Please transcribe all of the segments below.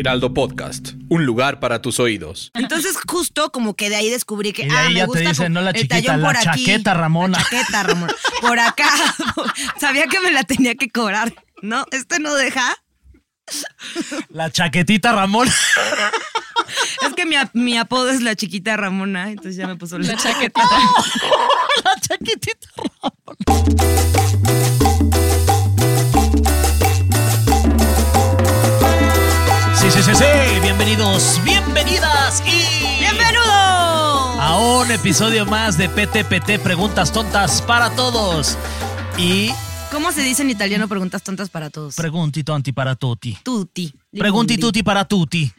Heraldo Podcast, un lugar para tus oídos. Entonces, justo como que de ahí descubrí que. Y de ah, ahí me ya te gusta dicen, como no la el chiquita, tallón la por aquí. chaqueta, Ramona. La chaqueta, Ramona. Por acá. Sabía que me la tenía que cobrar. No, este no deja. La chaquetita Ramón. Es que mi, mi apodo es la chiquita Ramona, entonces ya me puso la, chaqueta. la chaquetita Ramón. Sí, sí, sí, sí. Bienvenidos, bienvenidas y. ¡Bienvenido! A un episodio más de PTPT Preguntas Tontas para Todos. Y ¿Cómo se dice en italiano preguntas tontas para todos? pregunti tonti para tutti. tutti. Pregunti tutti para tutti.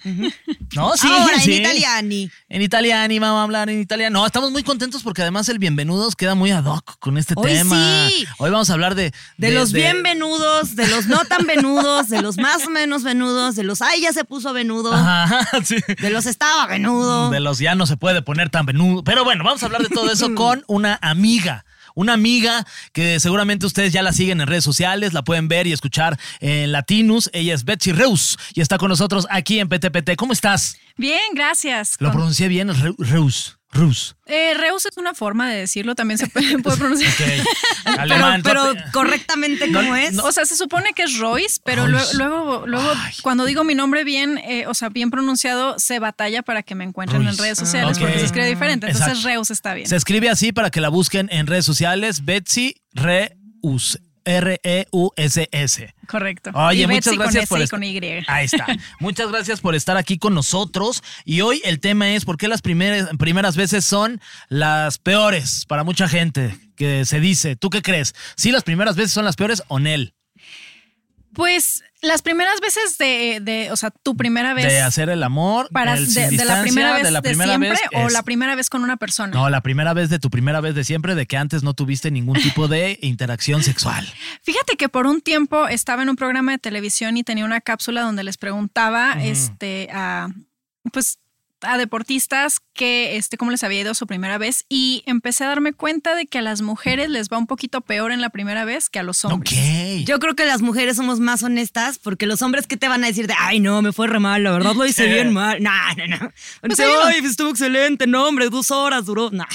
¿No? Sí, Ahora, sí. en italiani. En italiano, vamos a hablar en italiano. No, estamos muy contentos porque además el bienvenidos queda muy ad hoc con este Hoy tema. sí. Hoy vamos a hablar de. De, los bien venudos, de los no tan venudos, de los más o menos venudos, de los ay ya se puso venudo, Ajá, sí. de los estaba venudo. De los ya no se puede poner tan venudo. Pero bueno, vamos a hablar de todo eso con una amiga. Una amiga que seguramente ustedes ya la siguen en redes sociales, la pueden ver y escuchar en Latinus. Ella es Betsy Reus y está con nosotros aquí en PTPT. ¿Cómo estás? Bien, gracias. Lo pronuncié bien, Reus. Reus. eh, Reus es una forma de decirlo, también se puede, puede pronunciar. Pero, Alemán. pero rápido. correctamente como es. O sea, se supone que es Royce, pero Royce. luego, luego, Ay. cuando digo mi nombre bien, eh, o sea, bien pronunciado, se batalla para que me encuentren en redes sociales Ah, porque se escribe diferente. Entonces Exacto. Reus está bien. Se escribe así para que la busquen en redes sociales. Betsy Reus. E R-E-U-S-S. Correcto. Oye, y muchas Betsy gracias con S por y con Y. Ahí está. Muchas gracias por estar aquí con nosotros. Y hoy el tema es por qué las primeras, primeras veces son las peores para mucha gente que se dice. ¿Tú qué crees? ¿Sí las primeras veces son las peores o Nel? Pues las primeras veces de, de o sea, tu primera vez De hacer el amor, para el de, la primera vez de de, la primera siempre vez o la primera vez con una persona. No, la primera vez de tu primera vez de siempre, de que antes no tuviste ningún tipo de interacción sexual. Fíjate que por un tiempo estaba en un programa de televisión y tenía una cápsula donde les preguntaba este, a, pues, a deportistas que, este, cómo les había ido su primera vez y empecé a darme cuenta de que a las mujeres les va un poquito peor en la primera vez que a los hombres. Ok. Yo creo que las mujeres somos más honestas porque los hombres que te van a decir de, ay, no, me fue re mal, la verdad lo hice bien mal. No, no, no. Pues ay, estuvo excelente, no, hombre, dos horas duró. No.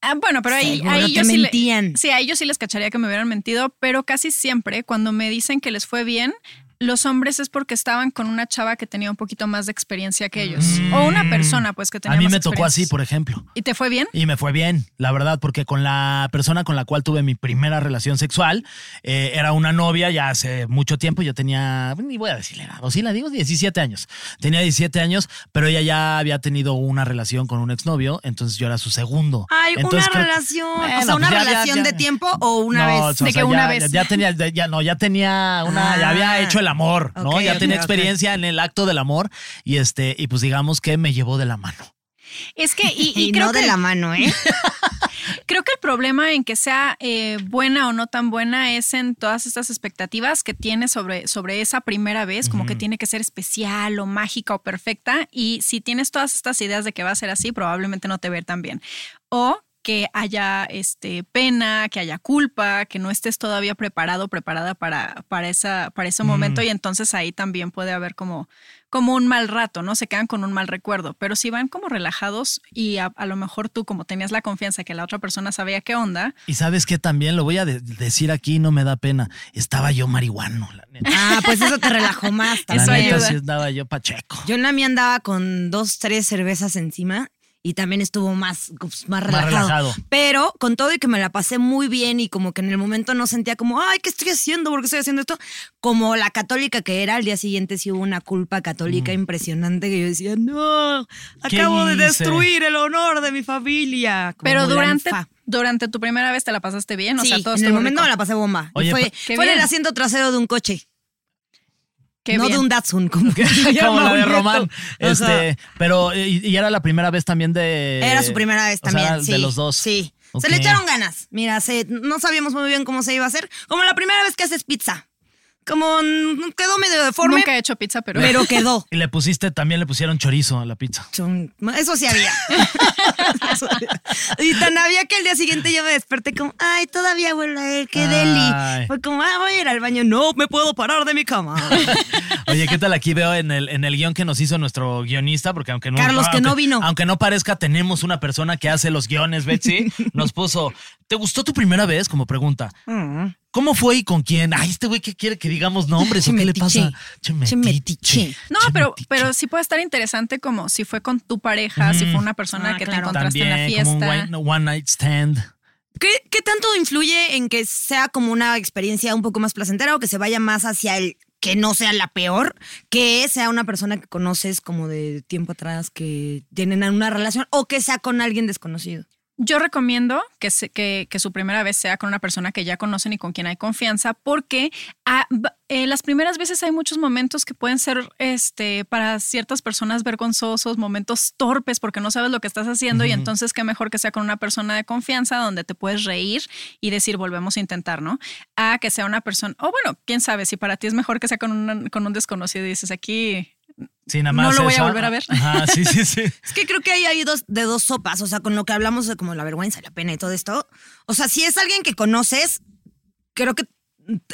Ah, bueno, pero ahí, Seguro ahí yo sí le- mentían. sí, a ellos sí les cacharía que me hubieran mentido, pero casi siempre cuando me dicen que les fue bien, los hombres es porque estaban con una chava que tenía un poquito más de experiencia que ellos. O una persona, pues, que tenía Mm. A mí más me tocó así, por ejemplo. ¿Y te fue bien? Y me fue bien, la verdad, porque con la persona con la cual tuve mi primera relación sexual, eh, era una novia ya hace mucho tiempo, yo tenía, ni voy a decirle nada, o sí la digo, 17 años. Tenía 17 años, pero ella ya había tenido una relación con un exnovio, entonces yo era su segundo. Ay, Entonces, una creo- relación. o sea, una pues ya- relación ya- de tiempo o una no, vez. o De que una ya, vez. Ya tenía, ya, ya- no, ya tenía una, ya había Ah. hecho el amor, ¿no? Ya ok, tenía experiencia en el acto del amor y este, y pues digamos que me llevó de la mano. Es que, y, y Y, creo no de que- la mano, ¿eh? Creo que el problema en que sea eh, buena o no tan buena es en todas estas expectativas que tiene sobre, sobre esa primera vez, como que tiene que ser especial o mágica o perfecta. Y si tienes todas estas ideas de que va a ser así, probablemente no te ver tan bien. O que haya este, pena, que haya culpa, que no estés todavía preparado, preparada para, para, esa, para ese momento y entonces ahí también puede haber como, como un mal rato, ¿no? Se quedan con un mal recuerdo, pero si van como relajados y a, a lo mejor tú como tenías la confianza que la otra persona sabía qué onda, Y sabes que también lo voy a de- decir aquí, no me da pena. Estaba yo marihuano, la neta. Ah, pues eso te relajó más La Eso también. neta ayuda. sí estaba yo pacheco. Yo en la mía andaba con dos, tres cervezas encima y también estuvo más, pues, más, relajado. relajado. Pero con todo y que me la pasé muy bien y como que en el momento no sentía como, ay, ¿qué estoy haciendo? ¿Por qué estoy haciendo esto? Como la católica que era, al día siguiente sí hubo una culpa católica impresionante que yo decía, no, ¿Qué acabo de destruir el honor de mi familia. Como pero durante, Fa. durante tu primera vez te la pasaste bien, o sí, sea, todo en el momento rico. me la pasé bomba. Y Oye, fue Qué fue en el asiento trasero de un coche. Qué no bien. de un Datsun, como, se Como la de. Román. Sea, Este, pero, y, y era la primera vez también de. Era su primera vez o sea, también, sí. De los dos. Sí. Se le echaron ganas. Mira, se, no sabíamos muy bien cómo se iba a hacer. Como la primera vez que haces pizza. Como quedó medio deforme, Nunca he hecho pizza, pero. pero quedó. Y le pusiste, también le pusieron chorizo a la pizza. Chum, Eso sí había. Eso había. y tan había que el día siguiente yo me desperté como, ay, todavía huele a él, qué Ay. deli. Fue como, ah, voy a ir al baño. No me puedo parar de mi cama. Oye, ¿qué tal aquí veo en el, en el guion que nos hizo nuestro guionista? Porque aunque no. Carlos, que aunque- no vino. Aunque no parezca, tenemos una persona que hace los guiones, Betsy. Nos puso. ¿Te gustó tu primera vez? Como pregunta. Mm. ¿Cómo fue y con quién? Ay, este güey que quiere que digamos nombres. ¿O qué le pasa? Che Che, Che metiche. No, pero, pero sí puede estar interesante como si fue con tu pareja, si fue una persona Ah, que claro. te encontraste en la como fiesta. one, one night stand. ¿Qué, qué tanto influye en que sea como una experiencia un poco más placentera o que se vaya más hacia el que no sea la peor, que sea una persona que conoces como de tiempo atrás, que tienen una relación o que sea con alguien desconocido? Yo recomiendo que, se- que, que su primera vez sea con una persona que ya conocen y con quien hay confianza, porque ah, eh, las primeras veces hay muchos momentos que pueden ser este, para ciertas personas vergonzosos, momentos torpes porque no sabes lo que estás haciendo y entonces qué mejor que sea con una persona de confianza donde te puedes reír y decir volvemos a intentar, ¿no? A que sea una persona, o bueno, quién sabe, si para ti es mejor que sea con, una- con un desconocido y dices aquí, Sí, nada No más lo voy a volver a ver. Ajá, sí, sí, sí. Es que creo que ahí hay dos, de dos sopas, o sea, con lo que hablamos de como la vergüenza, la pena y todo esto. O sea, si es alguien que conoces, creo que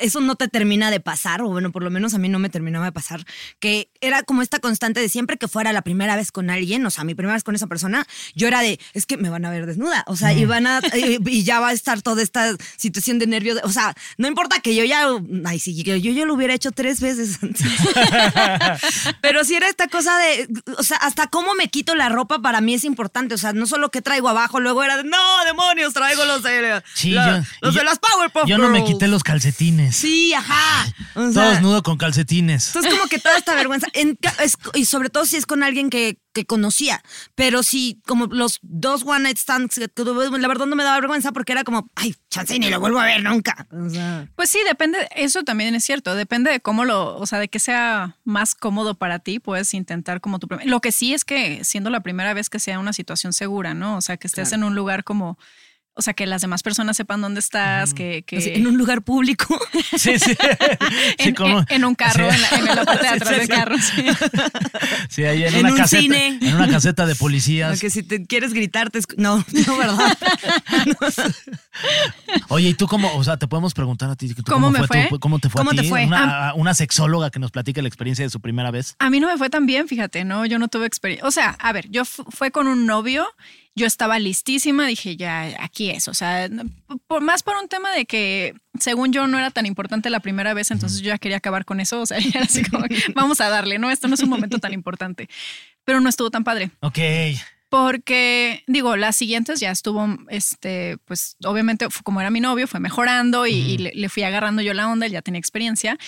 eso no te termina de pasar, o bueno, por lo menos a mí no me terminaba de pasar, que era como esta constante de siempre que fuera la primera vez con alguien, o sea, mi primera vez con esa persona, yo era de, es que me van a ver desnuda, o sea, y van a, y, y ya va a estar toda esta situación de nervios, o sea, no importa que yo ya, ay, sí, yo ya lo hubiera hecho tres veces antes. Pero si era esta cosa de, o sea, hasta cómo me quito la ropa para mí es importante. O sea, no solo que traigo abajo, luego era de, no, demonios, traigo los de, Sí, la- yo- los de yo- las Powerpuff Yo no me quité los calcetines. Sí, ajá. O Todo sea, desnudo con calcetines. entonces como que toda esta vergüenza, en ca- es- y sobre todo si es con alguien que, que conocía, pero si como los dos one night stands, que tuve, la verdad no me daba vergüenza porque era como, ay, chance y ni lo vuelvo a ver nunca. O sea, Pues sí, depende, eso también es cierto, depende de cómo lo, o sea, de que sea más cómodo para ti, puedes intentar como tu primer- Lo que sí es que siendo la primera vez que sea una situación segura, ¿no? O sea, que estés en un lugar como, o sea, que las demás personas sepan dónde estás, que... que así, en un lugar público. Sí, sí. Sí, en, como- en- en un carro, Sí. en, la, en la parte de Sí, atrás sí, del sí. carro. sí. Ahí en, En una un caseta. cine. En una caseta de policías. que si te quieres gritar, te no, no, ¿verdad? Oye, ¿y tú cómo, o sea, te podemos preguntar a ti tú ¿Cómo me tu- fue? ¿Cómo te fue ¿Cómo a ti? te fue? Una, una sexóloga que nos platique la experiencia de su primera vez. A mí no me fue tan bien, fíjate, ¿no? Yo no tuve experiencia. O sea, a ver, yo fu- fue con un novio, yo estaba listísima, dije, ya, aquí es. O sea, por, más por un tema de que, según yo, no era tan importante la primera vez, entonces yo ya quería acabar con eso. O sea, ya era así como, vamos a darle, ¿no? Esto no es un momento tan importante. Pero no estuvo tan padre. Ok. Porque, digo, las siguientes ya estuvo, este, pues obviamente como era mi novio, fue mejorando y, y le, le fui agarrando yo la onda, él ya tenía experiencia,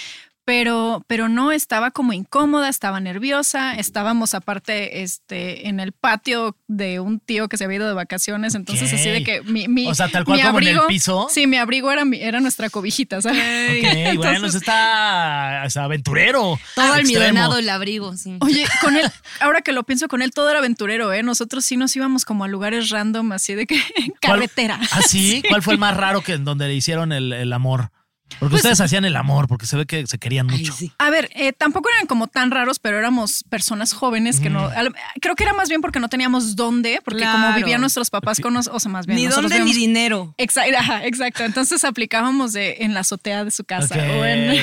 pero, pero no estaba como incómoda, estaba nerviosa, estábamos aparte, este, en el patio de un tío que se había ido de vacaciones, entonces así de que mi, mi- O sea, tal cual como en el abrigo- piso. Sí, mi abrigo era, mi- era nuestra cobijita, ¿sabes? Ok, bueno, Entonces- eso está, está aventurero. Todo almidonado el abrigo, sí. Oye, con él, ahora que lo pienso, con él todo era aventurero, ¿eh? Nosotros sí nos íbamos como a lugares random, así de que ¿Cuál- carretera. ¿Ah, sí? ¿Cuál fue el más raro que en donde le hicieron el, el amor? Porque ustedes hacían el amor, porque se ve que se querían Ay, mucho. sí. A ver, eh, tampoco eran como tan raros, pero éramos personas jóvenes que no. al- Creo que era más bien porque no teníamos dónde, porque como vivían nuestros papás con nosotros, o sea, más bien. Ni dónde ni dinero. Exacto, ajá, exacto. Entonces aplicábamos de, en la azotea de su casa o en,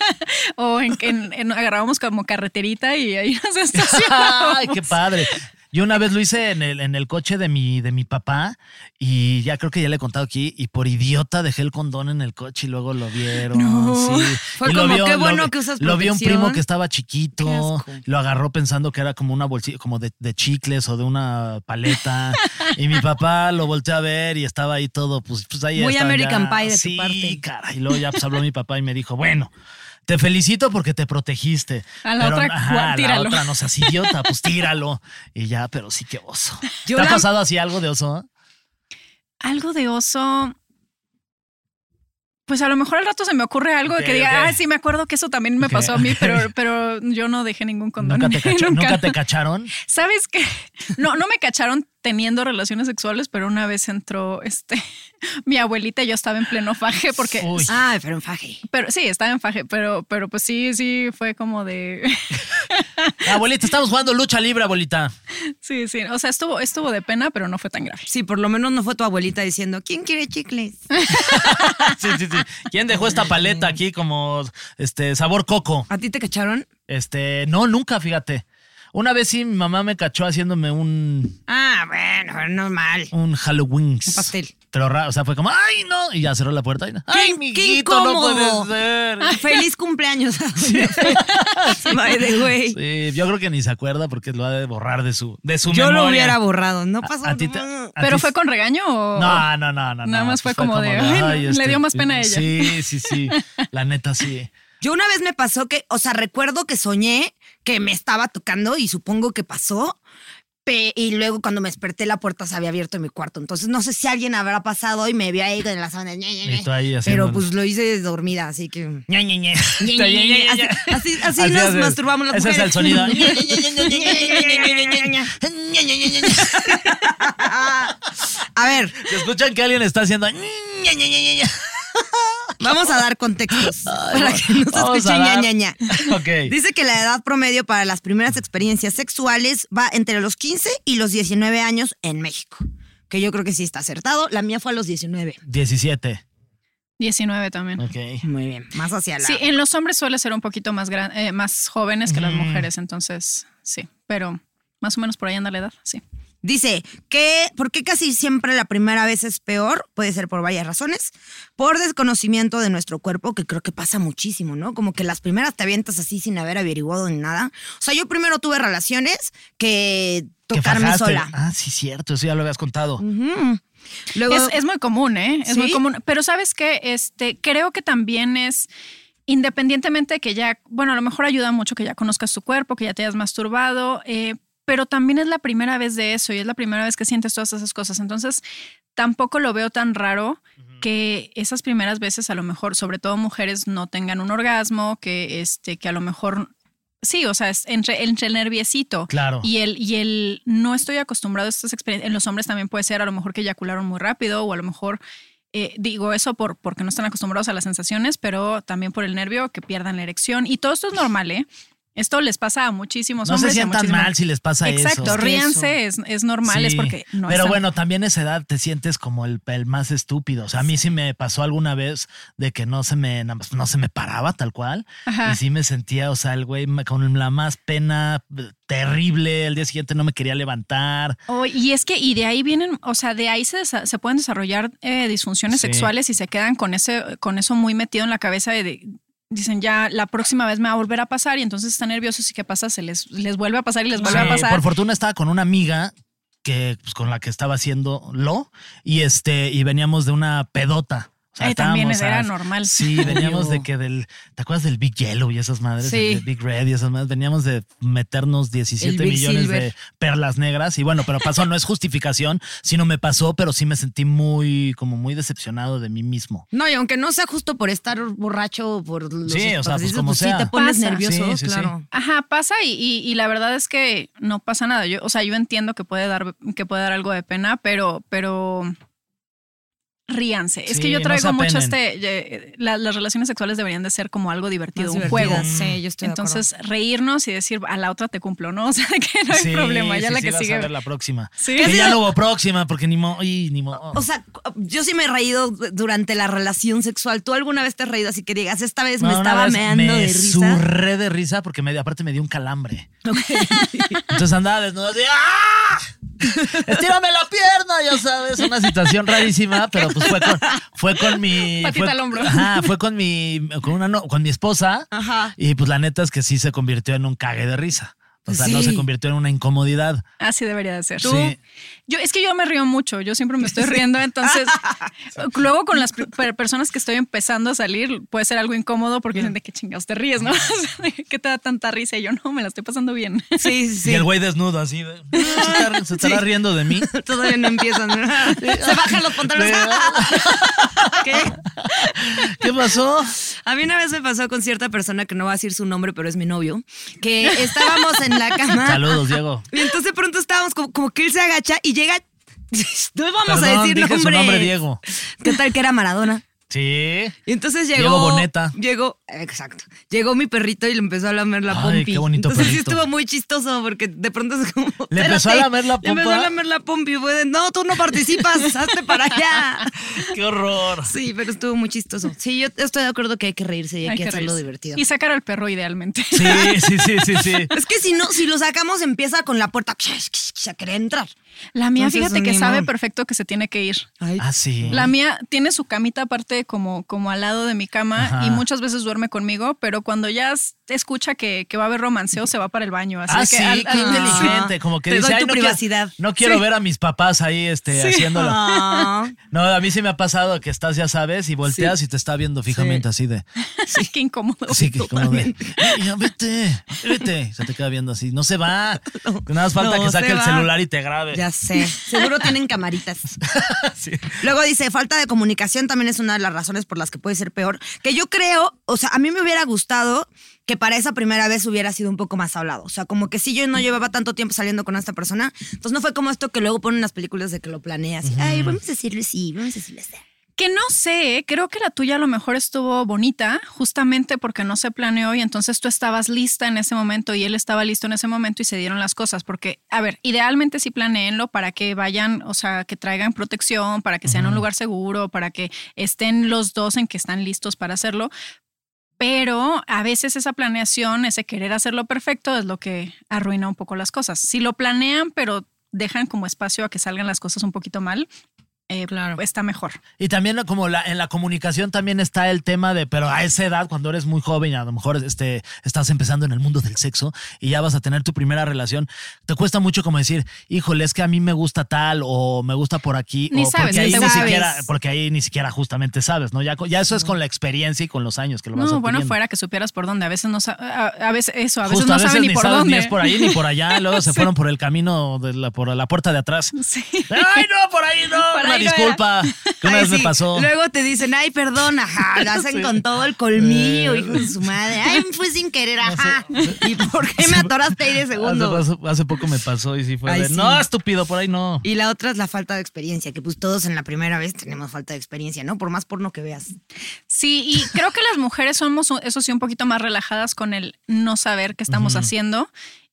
o en, en- en- agarrábamos como carreterita y ahí nos estacionábamos. Ay, qué padre. Yo una vez lo hice en el, en el coche de mi, de mi papá y ya creo que ya le he contado aquí y por idiota dejé el condón en el coche y luego lo vieron. No. sí. Fue Y lo como, qué bueno que usas Lo vio un primo que estaba chiquito, lo agarró pensando que era como una bolsilla, como de, de chicles o de una paleta y mi papá lo volteó a ver y estaba ahí todo, pues, pues ahí Muy American ya. Pie de tu sí, parte. cara. Y luego ya pues habló mi papá y me dijo, bueno. Te felicito porque te protegiste. A la otra, ajá, a la otra no seas idiota, pues tíralo. Y ya, pero sí que oso. Yo ¿Te ha pasado así algo de oso? Algo de oso. Pues a lo mejor al rato se me ocurre algo Ok, que diga, ok. ah, sí, me acuerdo que eso también me pasó a mí, pero, pero yo no dejé ningún condón. ¿Nunca te, cacha- Nunca. ¿Nunca te cacharon? ¿Sabes qué? No, no me cacharon teniendo relaciones sexuales, pero una vez entró este mi abuelita y yo estaba en pleno faje porque Uy. Ay, pero en faje. pero sí, estaba en faje, pero pero pues sí, sí fue como de Abuelita, estamos jugando lucha libre, abuelita. sí, sí, o sea, estuvo estuvo de pena, pero no fue tan grave. Sí, por lo menos no fue tu abuelita diciendo, ¿quién quiere chicles? Sí, sí, sí. ¿Quién dejó esta paleta aquí como este sabor coco? ¿A ti te cacharon? Este, no, nunca, fíjate. Una vez sí, mi mamá me cachó haciéndome un, Ah, bueno, normal. un Halloween. Un pastel. Pero raro, o sea, fue como, ¡ay, no! Y ya cerró la puerta. Y, ¡Ay, ¡Qué- qué miguito, no puede ser! Feliz cumpleaños. By the way. Sí, yo creo que ni se acuerda porque lo ha de borrar de su, de su Yo memoria. lo hubiera borrado. No pasó A ti te- nada. ¿Pero fue con regaño o No, no, no, no. Nada más fue como de, "Ay, le dio más pena a ella". Sí, sí, sí. La neta, sí. Yo una vez me pasó que, o sea, recuerdo que soñé que me estaba tocando y supongo que pasó. pe- y luego cuando me desperté la puerta se había abierto en mi cuarto. Entonces no sé si alguien habrá pasado y me vio ahí con la sábana. Pero pues lo hice dormida, así que... Así, así, así nos masturbamos las Ese es el sonido. A ver, Si escuchan que alguien está haciendo. Vamos a dar contextos para que no se escuche ña, dar- ña, ña. Ok. Dice que la edad promedio para las primeras experiencias sexuales va entre los 15 y los 19 años en México. Que yo creo que sí está acertado. La mía fue a los 19. 17. 19 también. Ok. Muy bien, más hacia la... Sí, en los hombres suele ser un poquito más gran, eh, más jóvenes que las Ujú. mujeres, entonces sí, pero más o menos por ahí anda la edad, sí. Dice que, ¿por qué casi siempre la primera vez es peor? Puede ser por varias razones. Por desconocimiento de nuestro cuerpo, que creo que pasa muchísimo, ¿no? Como que las primeras te avientas así sin haber averiguado ni nada. O sea, yo primero tuve relaciones que Que tocarme sola. Ah, sí, cierto. Eso ya lo habías contado. Luego, Es, es muy común, ¿eh? Es ¿Sí? muy común. Pero sabes qué, este, creo que también es independientemente de que ya, bueno, a lo mejor ayuda mucho que ya conozcas tu cuerpo, que ya te hayas masturbado, eh, pero también es la primera vez de eso y es la primera vez que sientes todas esas cosas. Entonces, tampoco lo veo tan raro que esas primeras veces a lo mejor, sobre todo mujeres, no tengan un orgasmo, que este, que a lo mejor sí, o sea, es entre, entre el nerviecito Claro. y el, y el no estoy acostumbrado a estas experiencias. En los hombres también puede ser a lo mejor que eyacularon muy rápido o a lo mejor. eh, digo eso por, porque no están acostumbrados a las sensaciones, pero también por el nervio que pierdan la erección. Y todo esto es normal, ¿eh? Esto les pasa a muchísimos No se hombres. y a sientan mal si les pasa eso. Exacto, Es que ríanse, es, es normal, es porque no Pero están- bueno, también a esa edad te sientes como el, el más estúpido. O sea, a mí sí me pasó alguna vez de que no se me, nada más no se me paraba tal cual. Ajá. Y sí me sentía, o sea, el güey con la más pena terrible. El día siguiente no me quería levantar. Oh, y es que, y de ahí vienen, o sea, de ahí se, se pueden desarrollar eh, disfunciones Sí. sexuales y se quedan con ese, con eso muy metido en la cabeza de, de- dicen ya la próxima vez me va a volver a pasar y entonces están nerviosos y qué pasa, se les, les vuelve a pasar y les vuelve a pasar. Por fortuna estaba con una amiga que pues, con la que estaba haciendo lo y este y veníamos de una pedota. O sea, Eh, también era a- normal. Sí, veníamos de que del. ¿Te acuerdas del Big Yellow y esas madres? Sí. El Big Red y esas madres. Veníamos de meternos 17 El Big millones Silver. de perlas negras. Y bueno, pero pasó, no es justificación, sino me pasó, pero sí me sentí muy, como muy decepcionado de mí mismo. No, y aunque no sea justo por estar borracho o por los Sí, o sea, pues, como sí sea. te pones Pasa. nervioso, Sí, sí, sí. claro. Ajá, pasa y, y- y la verdad es que no pasa nada. Yo, o sea, yo entiendo que puede dar, que puede dar algo de pena, pero, pero ríanse. es que yo traigo mucho este, eh, la- las relaciones sexuales deberían de ser como algo divertido, Más un juego. Sí, yo estoy de acuerdo. Entonces, reírnos y decir, a la otra te cumplo, ¿no? O sea, que no hay Sí, problema, ya sí, la sí, que vas a sigue. ver la próxima. Sí. Que ya hubo próxima, porque ni modo. Ni mo- O sea, yo sí me he reído durante la relación sexual. ¿Tú alguna vez te has reído así que digas, esta vez me No, estaba vez meando me de risa? surré de risa porque me, aparte me dio un calambre. Entonces andaba desnudo así, ¡ah! Estírame la pierna, ya sabes, una situación rarísima, pero pues fue con, fue con mi. Patita fue, al hombro. Ajá, fue con mi, con una, no- con mi esposa. Ajá. Y pues la neta es que sí se convirtió en un cague de risa. O sea, no se convirtió en una incomodidad. Así debería de ser. Sí. Yo, es que yo me río mucho, yo siempre me estoy riendo, entonces luego con las per- personas que estoy empezando a salir puede ser algo incómodo porque dicen de qué chingados te ríes, ¿no? ¿Qué te da tanta risa? Y yo no, me la estoy pasando bien. Sí, sí. Y el güey desnudo así. de, "Ah, ¿Se, estará riendo de mí? Todavía no empiezan. Se bajan los pantalones. ¿Qué? ¿Qué pasó? A mí una vez me pasó con cierta persona que no va a decir su nombre, pero es mi novio, que estábamos en la cama. Saludos, Diego. Y entonces de pronto estábamos como, como que él se agacha y llega. No vamos a decir dije su nombre. nombre, Diego. ¿Qué tal que era Maradona? Sí. Y entonces llegó. Diego Boneta. Llegó, exacto. Llegó mi perrito y le empezó a lamer la Ay, pompi. qué bonito entonces perrito. sí estuvo muy chistoso porque de pronto es como. ¿Le empezó a lamer la Le empezó a lamer la pompi. y Fue de, no, tú no participas, hazte para allá. Qué horror. Sí, pero estuvo muy chistoso. Sí, yo estoy de acuerdo que hay que reírse y hay, Hay que, que hacerlo reírse. divertido. Y sacar al perro idealmente. Sí, sí, sí, sí, sí. Es que si no, si lo sacamos, empieza con la puerta a querer entrar. La mía, Entonces, fíjate que sabe perfecto que se tiene que ir. Ay, Ah, sí. La mía tiene su camita aparte como, como al lado de mi cama Ajá. y muchas veces duerme conmigo, pero cuando ya escucha que, que va a haber romanceo, se va para el baño. Así Ah, que sí, al- qué al- inteligente. Como que Te dice, doy "Ay, tu no quiero- privacidad". no quiero Sí. ver a mis papás ahí este, Sí. haciéndolo. Ah. No, a mí sí me ha pasado que estás, ya sabes, y volteas y te está viendo fijamente así de. Qué incómodo. Sí, de. "Ya, vete, vete. Se te queda viendo así. No se va. Nada más falta no que saque el va. celular y te grabe. Ya sé. Seguro tienen camaritas. Sí. Luego dice, falta de comunicación también es una de las razones por las que puede ser peor. Que yo creo, o sea, a mí me hubiera gustado que para esa primera vez hubiera sido un poco más hablado. O sea, como que si yo no llevaba tanto tiempo saliendo con esta persona, entonces no fue como esto que luego ponen en las películas de que lo planeas. y, Ay, vamos a decirle sí, vamos a decirle sí. Que no sé, creo que la tuya a lo mejor estuvo bonita, justamente porque no se planeó y entonces tú estabas lista en ese momento y él estaba listo en ese momento y se dieron las cosas. Porque, a ver, idealmente sí planeenlo para que vayan, o sea, que traigan protección, para que sean un lugar seguro, para que estén los dos en que están listos para hacerlo. Pero a veces esa planeación, ese querer hacerlo perfecto, es lo que arruina un poco las cosas. Si lo planean, pero dejan como espacio a que salgan las cosas un poquito mal, eh, está mejor. Y también como la, en la comunicación también está el tema de, pero a esa edad, cuando eres muy joven, a lo mejor este, estás empezando en el mundo del sexo y ya vas a tener tu primera relación, te cuesta mucho como decir, híjole, es que a mí me gusta tal o me gusta por aquí. Ni o sabes, porque ni ahí ni gusta. siquiera, porque ahí ni siquiera justamente sabes, ¿no? Ya, co- ya eso es con la experiencia y con los años que lo vas No, bueno, fuera que supieras por dónde. A veces no a, a veces eso, a veces Justo, no a veces saben ni ni por sabes dónde. ni es por ahí ni por allá, luego se fueron por el camino de la, por la puerta de atrás. Sí. Ay, no, por ahí no, Por una ahí disculpa, que una Ay, vez me pasó. Luego te dicen, ay, perdón, ajá, lo hacen con todo el colmillo, hijo de su madre. Ay, fue sin querer, ajá. ¿Y por qué me atoraste ahí de segundo? Hace, hace poco me pasó y sí fue Ay, de, sí. no, estúpido, por ahí no. Y la otra es la falta de experiencia, que pues todos en la primera vez tenemos falta de experiencia, ¿no? Por más porno que veas. Sí, y creo que las mujeres somos, eso sí, un poquito más relajadas con el no saber qué estamos haciendo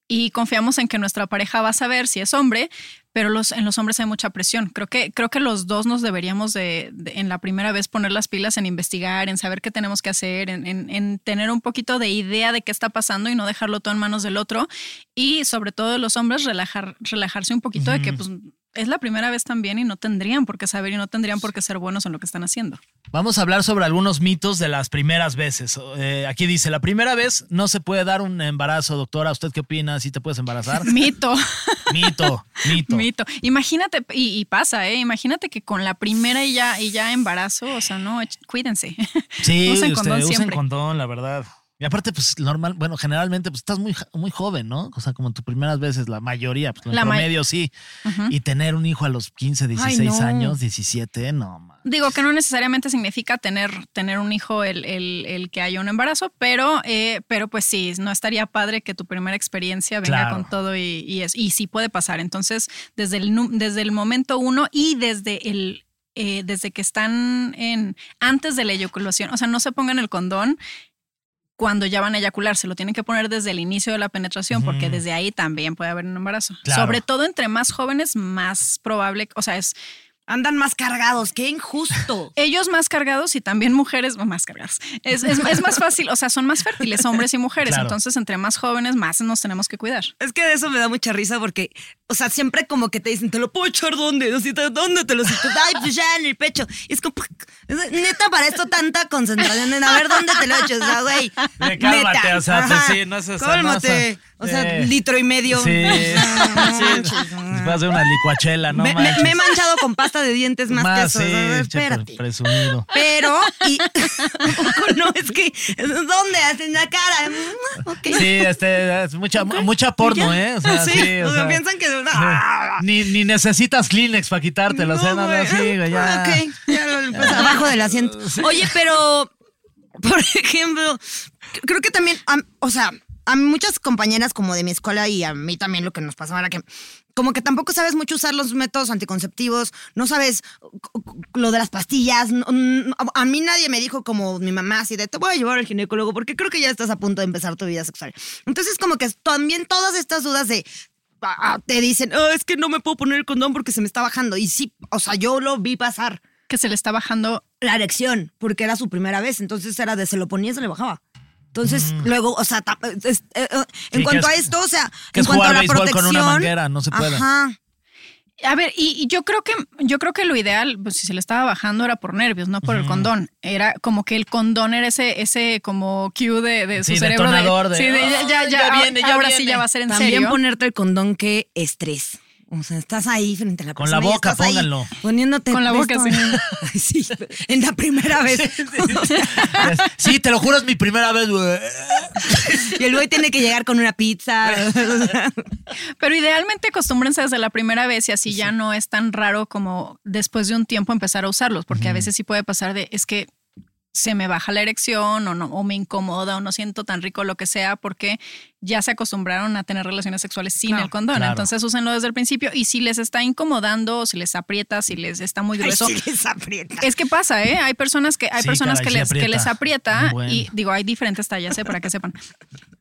y confiamos en que nuestra pareja va a saber si es hombre, pero los, en los hombres hay mucha presión. Creo que, creo que los dos nos deberíamos de, de- en la primera vez poner las pilas en investigar, en saber qué tenemos que hacer, en, en- en tener un poquito de idea de qué está pasando y no dejarlo todo en manos del otro. Y sobre todo los hombres, relajar, relajarse un poquito de que pues, es la primera vez también y no tendrían por qué saber y no tendrían por qué ser buenos en lo que están haciendo. Vamos a hablar sobre algunos mitos de las primeras veces. Eh, aquí dice, la primera vez no se puede dar un embarazo, doctora. ¿Usted qué opina? ¿Sí te puedes embarazar? Mito. mito, mito. Mito. Imagínate, y, y pasa, ¿eh? Imagínate que con la primera y ya, y ya embarazo, o sea, no, cuídense. Sí, Usen usted, condón usen siempre. condón, la verdad. Y aparte, pues normal, bueno, generalmente pues estás muy, muy joven, ¿no? O sea, como tus primeras veces, la mayoría, pues en La ma- promedio sí. Y tener un hijo a los 15, 16 no. años, 17, no, man. Digo que no necesariamente significa tener, tener un hijo el, el- el que haya un embarazo, pero, eh, pero pues sí, no estaría padre que tu primera experiencia venga Claro. con todo y, y, es, y sí puede pasar. Entonces, desde el, desde el momento uno y desde el... eh, desde que están en antes de la eyaculación, o sea, no se pongan el condón cuando ya van a eyacular, se lo tienen que poner desde el inicio de la penetración, porque desde ahí también puede haber un embarazo. Claro. Sobre todo entre más jóvenes, más probable, o sea, es Andan más cargados, qué injusto. Ellos más cargados y también mujeres más cargadas. Es, es- es más fácil, o sea, son más fértiles hombres y mujeres. Claro. Entonces, entre más jóvenes, más nos tenemos que cuidar. Es que de eso me da mucha risa porque, o sea, siempre como que te dicen, ¿te lo puedo echar dónde? Así, ¿te- ¿Dónde te lo siento? Ay, pues ya en el pecho. Y es como, neta, para esto tanta concentración en a ver dónde te lo echo. O sea, güey. Cálmate, neta. o sea, pues sí, no es- o sea, Cálmate. no, O sea, eh, litro y medio. Sí, No sí. Después de una licuachela, ¿no? me, me- manches. me he manchado con pasta de dientes más, que Más, eso. sí, O sea, espérate. presumido. Pero, y, no, es que, ¿dónde? En la cara. Mm. Sí, este, es mucha, mucha porno, ¿eh? O sea, Sí, sí, o sea, piensan que-. ¡Ah! Ni, ni necesitas Kleenex para quitártelo, o sea, no, no, güey. sí, güey, ya. Ok, ya lo- pues, abajo del asiento. Oye, pero, por ejemplo, creo que también, am- o sea, a muchas compañeras como de mi escuela y a mí también lo que nos pasaba era que como que tampoco sabes mucho usar los métodos anticonceptivos, no sabes lo de las pastillas. a mí nadie me dijo como mi mamá así de te voy a llevar al ginecólogo porque creo que ya estás a punto de empezar tu vida sexual. Entonces como que también todas estas dudas de te dicen, "Ah, es que no me puedo poner el condón porque se me está bajando. Y sí, o sea, yo lo vi pasar Que se le está bajando. la erección porque era su primera vez. Entonces era de se lo ponía y se le bajaba. Entonces, luego, o sea, es- eh, eh, en Mm. Sí, cuanto a es- esto, o sea, en cuanto a jugar la béisbol con protección. una manguera, no se puede. Ajá. A ver, y, y yo creo que yo creo que lo ideal, pues si se le estaba bajando era por nervios, no por el condón. Era como que el condón era ese, ese como cue de, de su Sí, cerebro. detonador de, sí, de ya, ya, "Ay, ya, ya viene, ya ahora sí viene". ya va a ser en También serio. ponerte el condón que estrés. O sea, estás ahí frente a la Con persona la y boca, estás ahí pónganlo. Poniéndote Con la boca, sí. Ay, sí, en la primera vez. Sí, te lo juro, es mi primera vez, güey. y el güey tiene que llegar con una pizza. Pero idealmente acostúmbrense desde la primera vez y así ya no es tan raro como después de un tiempo empezar a usarlos, porque a veces sí puede pasar de es que se me baja la erección o no o me incomoda o no siento tan rico lo que sea porque ya se acostumbraron a tener relaciones sexuales sin Claro, el condón. claro. Entonces úsenlo desde el principio y si les está incomodando o si les aprieta, si les está muy ay, grueso, les aprieta. es que pasa, ¿eh? Hay personas que hay Sí, personas caray, que les que les aprieta. Bueno. y digo, hay diferentes tallas, ¿eh? para que sepan.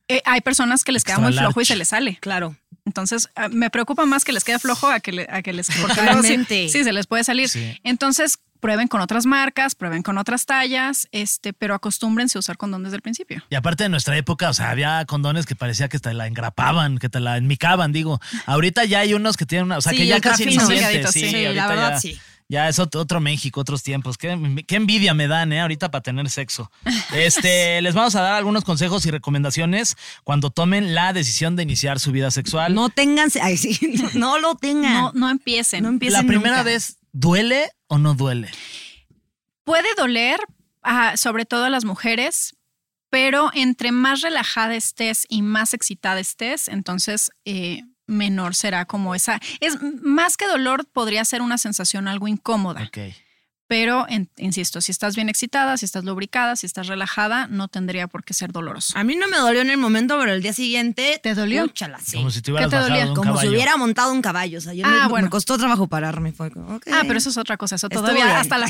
Eh, hay personas que les queda Extra muy flojo y se les sale. Claro. Entonces, ah, me preocupa más que les quede flojo a que, le- a que les... Porque luego sí, sí, se les puede salir. Sí. Entonces, prueben con otras marcas, prueben con otras tallas, este, pero acostúmbrense a usar condón desde el principio. Y aparte de nuestra época, o sea, había condones que parecía que te la engrapaban, que te la enmicaban, digo. Ahorita ya hay unos que tienen una, o sea, Sí, que ya casi finos. sientes. Sí, sí, Sí, ahorita la verdad ya, sí. Ya es otro, México, otros tiempos. Qué, qué envidia me dan, ¿eh? Ahorita para tener sexo. Este, les vamos a dar algunos consejos y recomendaciones cuando tomen la decisión de iniciar su vida sexual. No tengan, ay sí, no lo tengan. No, no empiecen. No empiecen la primera nunca. vez, ¿duele o no duele? Puede doler, ah, sobre todo a las mujeres, pero entre más relajada estés y más excitada estés, entonces eh, menor será como esa. Es más que dolor, podría ser una sensación algo incómoda. Pero, en- insisto, si estás bien excitada, si estás lubricada, si estás relajada, no tendría por qué ser doloroso. A mí no me dolió en el momento, pero el día siguiente. ¿Te dolió? Úchala, sí. Como si te ¿Qué te bajado dolía? de un Como si hubiera montado un caballo. O sea, yo Ah, me, bueno. me costó trabajo pararme. Fue. Ah, pero eso es otra cosa. Eso Estuvo todavía bien. hasta la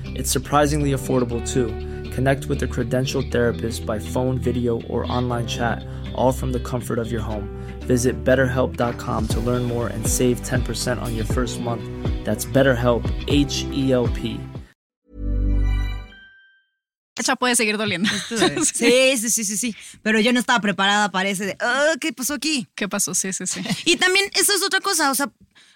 It's surprisingly affordable too. Connect with a credentialed therapist by phone, video, or online chat, all from the comfort of your home. Visit betterhelp.com to learn more and save 10% on your first month. That's BetterHelp, H E L P. fecha puede seguir doliendo. Sí, sí, sí, sí, sí. Pero yo no estaba preparada para ese de, "Ah, ¿qué pasó aquí? ¿Qué pasó? Sí, sí, sí. Y también, eso es otra cosa, o sea,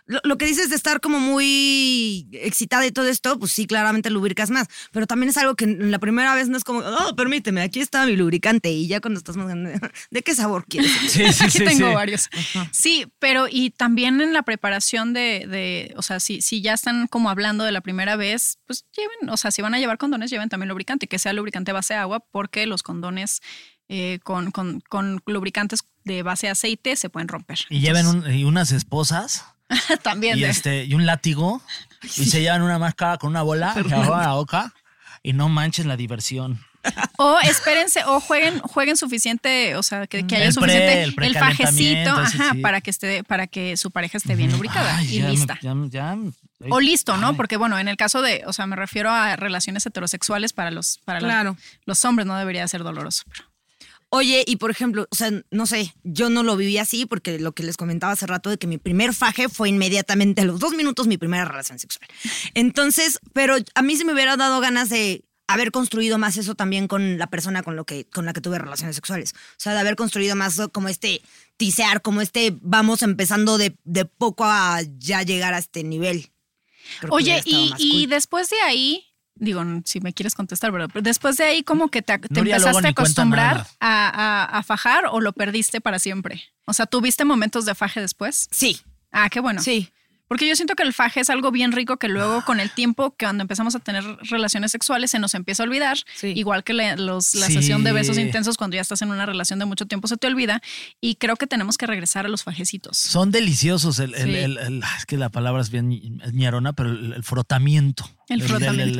lo, lo que dices de estar como muy excitada y todo esto, pues sí, claramente lubricas más. Pero también es algo que en la primera vez no es como, oh, permíteme, aquí está mi lubricante. Y ya cuando estás más grande, ¿de qué sabor quieres? Sí, sí, Aquí sí. tengo sí. varios. Sí, pero y también en la preparación de, de o sea, si, si ya están como hablando de la primera vez, pues lleven, o sea, si van a llevar condones, lleven también lubricante, que sea lubricante base agua, porque los condones eh, con, con, con lubricantes de base aceite se pueden romper. Y lleven un- y unas esposas también y, de- este, y un látigo y se llevan una máscara con una bola que agarran a la boca y no manches la diversión. O espérense, o jueguen, jueguen suficiente, o sea, que, que haya El pre- suficiente el fajecito, ese ajá, sí. para que esté, para que su pareja esté bien lubricada Ay, y ya me- lista. ya- ya- O listo, ¿no? Porque bueno, en el caso de, o sea, me refiero a relaciones heterosexuales para los, para Claro. los hombres, no debería ser doloroso. pero- Oye, y por ejemplo, o sea, no sé, yo no lo viví así porque lo que les comentaba hace rato de que mi primer faje fue inmediatamente a los dos minutos mi primera relación sexual. Entonces, pero a mí se me hubiera dado ganas de haber construido más eso también con la persona con, lo que, con la que tuve relaciones sexuales. O sea, de haber construido más como este tisear, como este vamos empezando de, de poco a ya llegar a este nivel. Oye, y, después de ahí, digo, si me quieres contestar, ¿verdad? Pero después de ahí, como que te, te Nuria luego empezaste a acostumbrar a, a- a fajar o lo perdiste para siempre. O sea, ¿tuviste momentos de faje después? Sí, Ah, qué bueno. sí. Porque yo siento que el faje es algo bien rico que luego con el tiempo, que cuando empezamos a tener relaciones sexuales, se nos empieza a olvidar. Sí. Igual que la, los- la Sí. sesión de besos intensos, cuando ya estás en una relación de mucho tiempo, se te olvida. Y creo que tenemos que regresar a los fajecitos. Son deliciosos. El, el- Sí. el- el- es que la palabra es bien ñerona, pero el, el frotamiento. El frotamiento.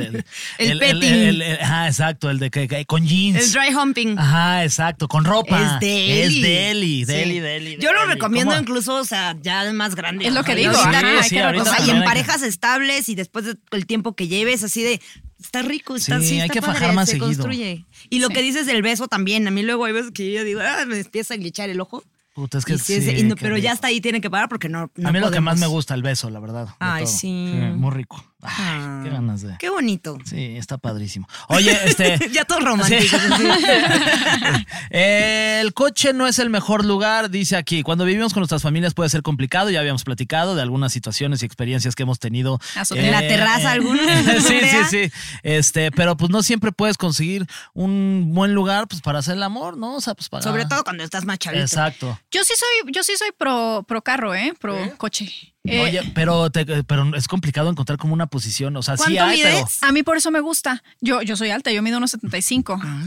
El petting. ajá, exacto. El de que, que- con jeans. El dry humping. Ajá, exacto. Con ropa. Es deli. Es deli, Sí. deli, deli. Yo lo deli. recomiendo ¿Cómo? incluso, o sea, ya más grande. Es lo que digo, y O sea, en parejas estables y después del tiempo que lleves, así de, está rico, está Sí, sí, hay que padre, fajar más se seguido. construye. Y lo que dices del beso también, a mí luego hay veces que yo digo, ah, me empieza a glitchar el ojo. Puta, es que Y sí, es- sí, y no- qué pero ya hasta ahí tiene que parar porque no, no a mí lo que más podemos. me gusta el beso, la verdad. Ay, sí. Muy rico. Ay, Ah. qué ganas de. Qué bonito. Sí, está padrísimo. Oye, este. ya todo romántico. Sí. el coche no es el mejor lugar, dice aquí. Cuando vivimos con nuestras familias puede ser complicado. Ya habíamos platicado de algunas situaciones y experiencias que hemos tenido. Azotea. En la terraza, algunas, sí, sí, sí. Este, pero pues no siempre puedes conseguir un buen lugar pues para hacer el amor, ¿no? O sea, pues para. Sobre todo cuando estás más chavito. Exacto. Yo sí soy, yo sí soy pro, pro carro, ¿eh? Pro coche. Eh, Oye, pero, te- pero es complicado encontrar como una posición. O sea, sí ¿Cuánto hay, pero. A mí por eso me gusta. Yo, yo soy alta, yo mido unos 75. Ah.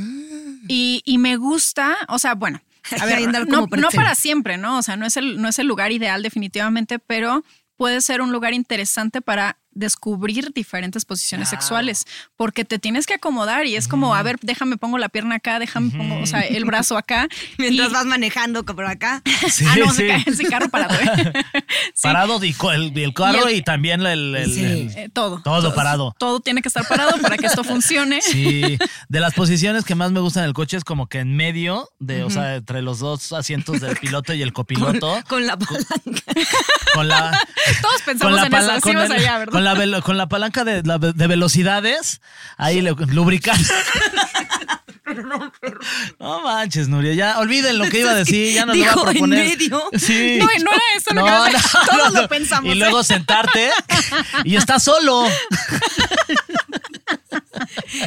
Y, y me gusta, o sea, bueno, a ver, no, no para siempre, ¿no? O sea, no es, el, no es el lugar ideal definitivamente, pero puede ser un lugar interesante para descubrir diferentes posiciones sexuales, porque te tienes que acomodar y es como, a ver, déjame pongo la pierna acá, déjame pongo, o sea, el brazo acá. Mientras y- vas manejando por acá. Sí, ah, no, sí. se cae ese carro parado. ¿eh? Sí. Parado y el, el carro Y también el, el- Sí. el- Eh, todo. Todo parado. Todo tiene que estar parado para que esto funcione. Sí, de las posiciones que más me gustan en el coche es como que en medio de, o sea, entre los dos asientos del piloto y el copiloto, Con la palanca. con la Todos pensamos en eso, así vas allá, ¿verdad? Con la velo- con la palanca de, la- de velocidades, ahí le lubricar. No manches, Nuria, ya olviden lo que iba a decir, ya no lo voy Dijo, a ¿en proponer. medio? Sí. No, no era eso lo que decir. Todos lo pensamos, Y luego ¿eh? sentarte y estás solo.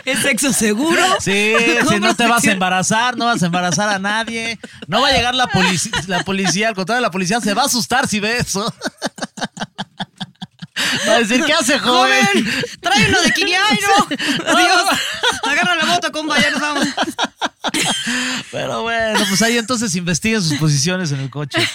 ¿Es sexo seguro? Sí, si no te vas a embarazar, no vas a embarazar a nadie. No va a llegar la, polici- la policía, al contrario, la policía se va a asustar si ve eso. Va a decir, ¿qué hace, joven? ¡Joven! ¡Trae uno de Quiriairo! ¡Adiós! Agarra la moto, compa, ya nos vamos. Pero bueno, pues ahí entonces investiguen sus posiciones en el coche.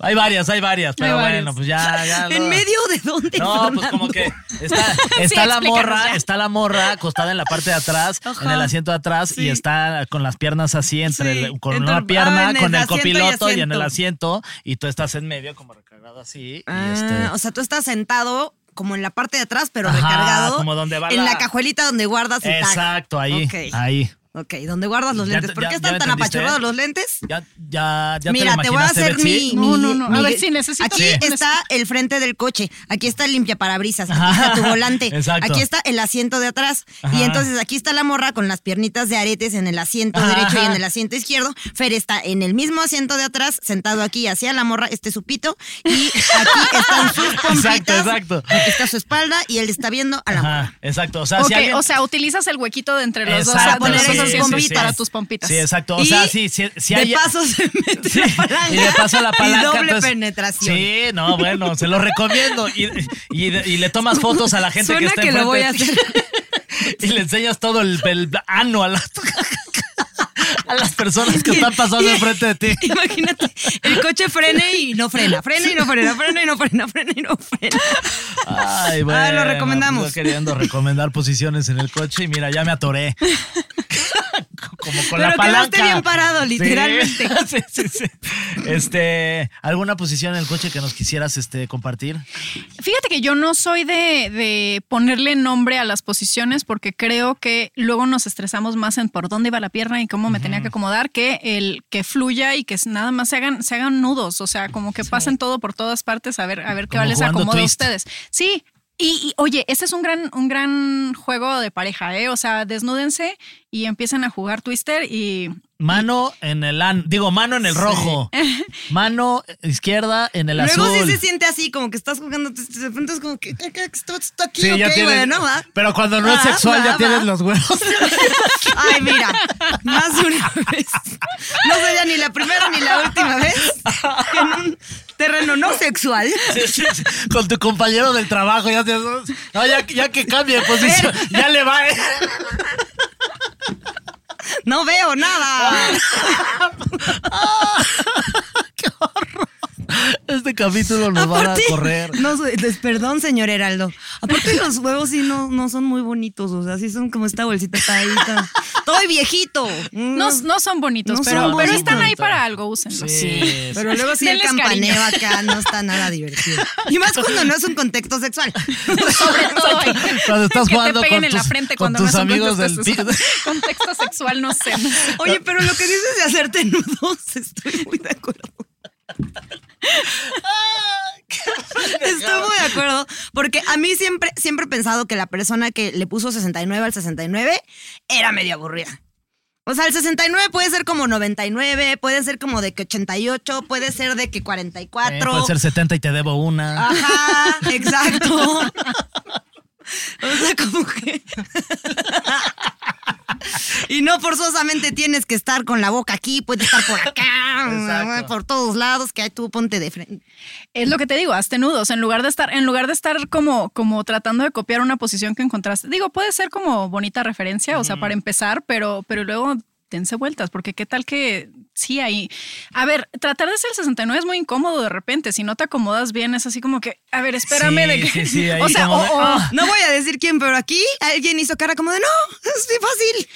hay varias, hay varias, pero Hay bueno, varias. pues ya, ya. ¿En medio de dónde? No, pues como que está, está la morra, ya. está la morra acostada en la parte de atrás, Ajá. en el asiento de atrás, y está con las piernas así, entre Sí, el- con una pierna, ah, el con el asiento y copiloto y, en el asiento. asiento, y tú estás en medio como así. y Ah, este, O sea, tú estás sentado como en la parte de atrás, pero Ajá, recargado. como donde va En la- la cajuelita donde guardas tag. Exacto, ahí, ahí. Ok, ¿dónde guardas los Ya lentes? te- ¿Por ya- qué ya están tan entendiste, apachurrados ¿eh? los lentes? Ya, ya, ya Mira, te, te voy a hacer mi? No, mi- no, no. A mi- ver, sí, necesito- Aquí Sí. está el frente del coche. Aquí está el limpiaparabrisas. Aquí Ajá. está tu volante. Exacto. Aquí está el asiento de atrás. Ajá. Y entonces aquí está la morra con las piernitas de aretes en el asiento Ajá, derecho y en el asiento izquierdo. Fer está en el mismo asiento de atrás, sentado aquí hacia la morra, este es su pito. Y aquí están sus pompitas. Exacto, exacto. Aquí está su espalda y él está viendo a la morra. Exacto. O sea, si alguien... o sea, utilizas el huequito de entre los dos para poner sí, esas sí, pompitas sí, sí. para tus pompitas. Sí, exacto. O sea, sí, sí, si de hay... paso se mete Sí, la palanca. y de paso la palanca. Y doble entonces- penetración. Sí, no, bueno, se lo recomiendo. Y, y- y le tomas fotos a la gente Suena que está que lo voy a hacer. Y le enseñas todo el, el ano a las, a las personas que están pasando enfrente de ti. Imagínate, el coche frene y no frena, frena y no frena, frena y no frena, frena y no frena. Ay, bueno. Ah, lo recomendamos. yo queriendo recomendar posiciones en el coche y mira, ya me atoré. Como con la Pero palanca. quedaste bien parado, literalmente. Sí, sí, sí. Este, ¿alguna posición en el coche que nos quisieras este, compartir? Fíjate que yo no soy de, de ponerle nombre a las posiciones porque creo que luego nos estresamos más en por dónde iba la pierna y cómo me tenía que acomodar que el que fluya y que nada más se hagan, se hagan nudos, o sea, como que pasen todo por todas partes a ver, a ver qué les acomoda a ustedes. Sí. Y, y, oye, este es un gran, un gran juego de pareja, ¿eh? O sea, desnúdense y empiecen a jugar Twister y Mano en el an, digo, mano en el rojo. Mano izquierda en el Luego azul. sí se siente así, como que estás jugando, de repente es como que ¿qué- qué- esto está aquí, Sí, ya ok, tienes- bueno, va. Pero cuando no es sexual, va, ya va. tienes los huevos. Ay, mira, más una vez. No sería ni la primera ni la última vez que en un terreno no sexual. Sí. Con tu compañero del trabajo, ya, te- no, ya, ya que cambie de posición, ya le va. ¿eh? No veo nada. Este capítulo nos van a correr. No, perdón, señor Heraldo. Aparte, los huevos sí no, no son muy bonitos. O sea, sí son como esta bolsita caída. Estoy viejito. no, no son bonitos, No pero, son pero bonitos. están ahí para algo, úsenlos. Sí, Pero luego sí el Denles campaneo cariño. acá no está nada divertido. Y más cuando no es un contexto sexual. Sobre todo ahí. Cuando estás que jugando te peguen con en la tus- frente con cuando tus no amigos contexto del sexual. Contexto sexual, no sé. no sé. Oye, pero lo que dices de hacerte nudos, estoy muy de acuerdo. Estoy muy de acuerdo, porque a mí siempre, siempre he pensado que la persona que le puso 69 al 69 era medio aburrida. O sea, el 69 puede ser como 99, puede ser como de que 88, puede ser de que 44. Eh, puede ser 70 y te debo una. Ajá, exacto. O sea, como que. Y no forzosamente tienes que estar con la boca aquí, puedes estar por acá, Exacto. por todos lados, que hay tú ponte de frente. Es lo que te digo, hazte nudos. En lugar de estar, en lugar de estar como, como tratando de copiar una posición que encontraste. Digo, puede ser como bonita referencia, o sea, para empezar, pero, pero luego dense vueltas, porque qué tal que sí hay. A ver, tratar de ser 69 es muy incómodo de repente. Si no te acomodas bien, es así como que, a ver, espérame Sí, de que. sí, sí, ahí o sea, como ah. No voy a decir quién, pero aquí alguien hizo cara como de no, es bien fácil.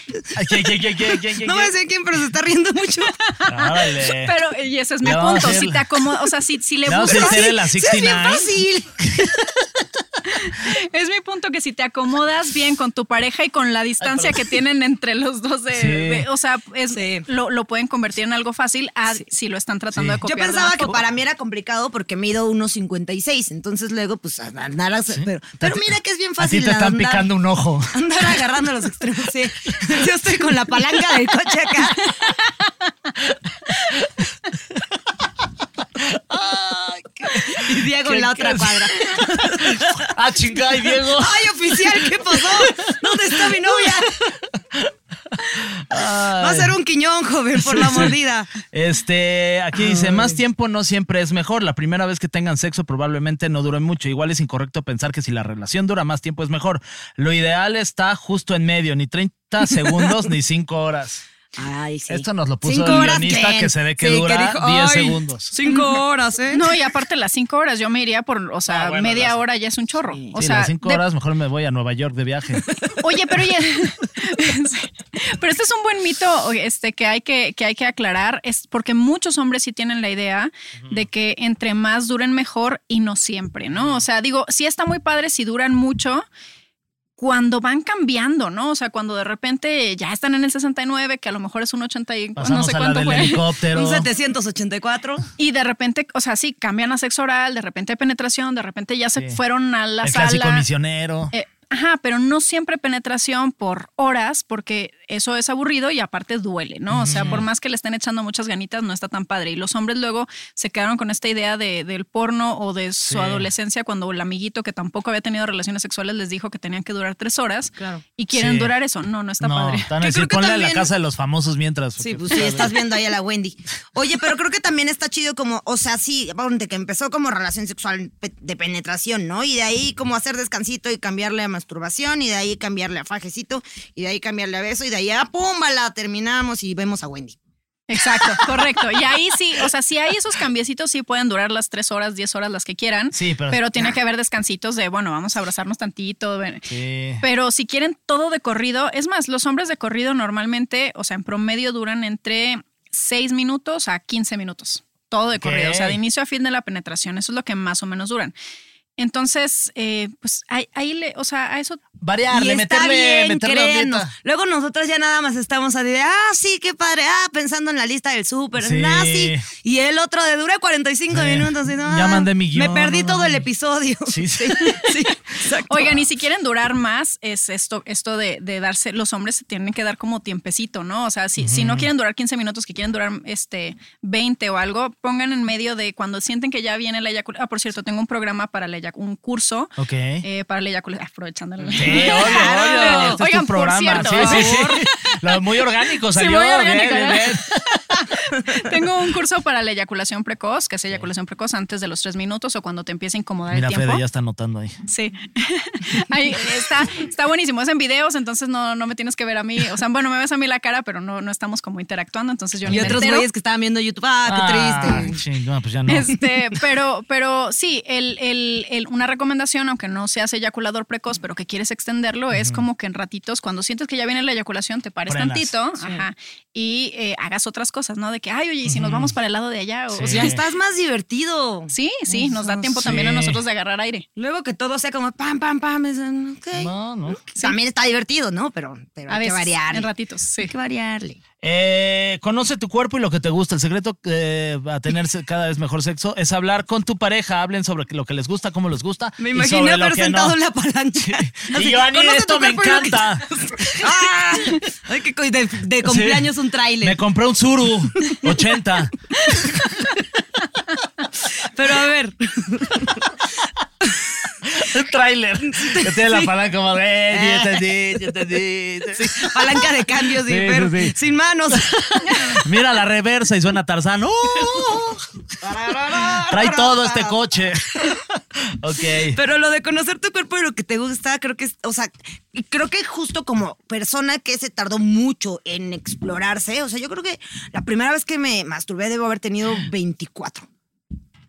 No voy a decir quién, pero se está riendo mucho. Pero, y ese es mi punto. Si te acomodas, o sea, si, si le a buscas. Sí, es bien 69. fácil. Es mi punto que si te acomodas bien con tu pareja y con la distancia que tienen entre los dos, de, Sí. de- o sea, es, Sí. lo, lo pueden convertir en algo fácil a si lo están tratando Sí. de Yo copiar. de pensaba que para mí era complicado porque mido 1.56, entonces luego pues andar a- pero, pero mira que es bien A ti fácil te están andar- picando un ojo. Andar agarrando los extremos, sí. Yo estoy con la palanca del coche acá. Y Diego ¿Qué en la otra cuadra. Ah, chingada, y Diego. ¡Ay, oficial! ¿Qué pasó? ¿Dónde está mi novia? Va a ser un quiñón, joven, por Sí, la sí. mordida. Este, aquí dice, más tiempo no siempre es mejor. La primera vez que tengan sexo probablemente no dure mucho. Igual es incorrecto pensar que si la relación dura más tiempo es mejor. Lo ideal está justo en medio, ni 30 segundos ni 5 horas. Ay, sí. Esto nos lo puso Cinco el guionista que se ve que Sí, dura dijo, 10 "Ay, segundos. Cinco horas, ¿eh? No, y aparte las cinco horas, yo me iría por, o sea, Ah, bueno, media las- hora ya es un chorro. O sí, sea, las 5 de- horas mejor me voy a Nueva York de viaje. Oye, pero oye, sí. pero este es un buen mito este, que, hay que, que hay que aclarar, es porque muchos hombres sí tienen la idea de que entre más duren mejor y no siempre, ¿no? O sea, digo, sí está muy padre si duran mucho. Cuando van cambiando, ¿no? O sea, cuando de repente ya están en el 69, que a lo mejor es un 80 y no sé a la cuánto del fue. helicóptero. Un 784. Y de repente, o sea, sí, cambian a sexo oral, de repente hay penetración, de repente ya se Sí. fueron a la el sala. clásico misionero. Eh, ajá, pero no siempre penetración por horas, porque eso es aburrido y aparte duele, ¿no? O sea, por más que le estén echando muchas ganitas, no está tan padre. Y los hombres luego se quedaron con esta idea de, del porno o de su Sí. adolescencia cuando el amiguito que tampoco había tenido relaciones sexuales les dijo que tenían que durar tres horas Claro. y quieren Sí. durar eso. No, no está no, padre. Que decir, ponle a la también- casa de los famosos mientras. Sí, pues sí, estás viendo ahí a la Wendy. Oye, pero creo que también está chido como, o sea, sí, ponte que empezó como relación sexual de penetración, ¿no? Y de ahí como hacer descansito y cambiarle a masturbación, y de ahí cambiarle a fajecito, y de ahí cambiarle a beso, y de ahí a púmbala, terminamos y vemos a Wendy. Exacto, correcto. Y ahí sí, o sea, si hay esos cambiecitos, sí pueden durar las tres horas, diez horas, las que quieran. Sí, pero- tiene que haber descansitos de, bueno, vamos a abrazarnos tantito. Sí. Pero si quieren todo de corrido, es más, los hombres de corrido normalmente, o sea, en promedio duran entre 6 minutos a 15 minutos. Todo de corrido, o sea, de inicio a fin de la penetración. Eso es lo que más o menos duran. Entonces, eh, pues ahí, ahí le, o sea, a eso Variarle, y está meterle, bien, meterle créenos. Luego nosotros ya nada más estamos así de, ah, sí, qué padre, ah, pensando en la lista del súper, Sí. ah, sí. Y el otro de dura 45 Sí. minutos. Y, no, Ya ah, mandé mi guion, Me perdí no, todo no, el episodio. Sí, sí. sí, exacto. Oigan, y si quieren durar más, es esto, esto de, de darse, los hombres se tienen que dar como tiempecito, ¿no? O sea, si, si no quieren durar 15 minutos, que quieren durar este 20 o algo, pongan en medio de cuando sienten que ya viene la eyaculación. Ah, por cierto, tengo un programa para la eyac- un curso Ok. eh, para la eyaculación, aprovechándolo. Sí, obvio, obvio. Este es tu programa. cierto, sí, sí, sí. muy orgánico Sí, muy orgánico, bien, bien, bien. Tengo un curso para la eyaculación precoz, que es eyaculación precoz antes de los tres minutos o cuando te empieza a incomodar Mira, el tiempo. Fede ya está anotando ahí. Sí. Ahí está, está buenísimo. Es en videos, entonces no, no me tienes que ver a mí. O sea, bueno, me ves a mí la cara, pero no, no estamos como interactuando, entonces yo Y otros güeyes que estaban viendo YouTube, ah, qué Ah, triste. ching, no, pues ya no. Este, pero, pero sí, el, el- el- una recomendación, aunque no seas eyaculador precoz, pero que quieres extenderlo, es como que en ratitos, cuando sientes que ya viene la eyaculación, te pares tantito ajá, y eh, hagas otras cosas, ¿no? De que, ay, oye, ¿y si nos vamos para el lado de allá? O, Sí. o Ya sea, estás más divertido. sí, sí, nos da tiempo también a nosotros de agarrar aire. Luego que todo sea como pam, pam, pam. es, mm, ok. No, no. También está divertido, ¿no? Pero, pero A hay que veces, variarle. en ratitos, sí. Hay que variarle. Eh, conoce tu cuerpo y lo que te gusta. El secreto eh, a tener cada vez mejor sexo es hablar con tu pareja. Hablen sobre lo que les gusta, cómo les gusta. Me imaginé haber que sentado no. en la palanca. Y yo, Ani, "Conoce esto me que- encanta. ¡Ah! Ay, co- de, de cumpleaños un Me tráiler. compré un Zuru 80. Pero a ver, tráiler. Que tiene la palanca como de, eh, sí, entendí, sí, entendí. palanca de cambios y Sí, pero sí, sí. sin manos. Mira la reversa y suena Tarzán. ¡Oh! Trae todo este coche. ok. Pero lo de conocer tu cuerpo y lo que te gusta, creo que es, o sea, y creo que justo como persona que se tardó mucho en explorarse, o sea, yo creo que la primera vez que me masturbé debo haber tenido 24.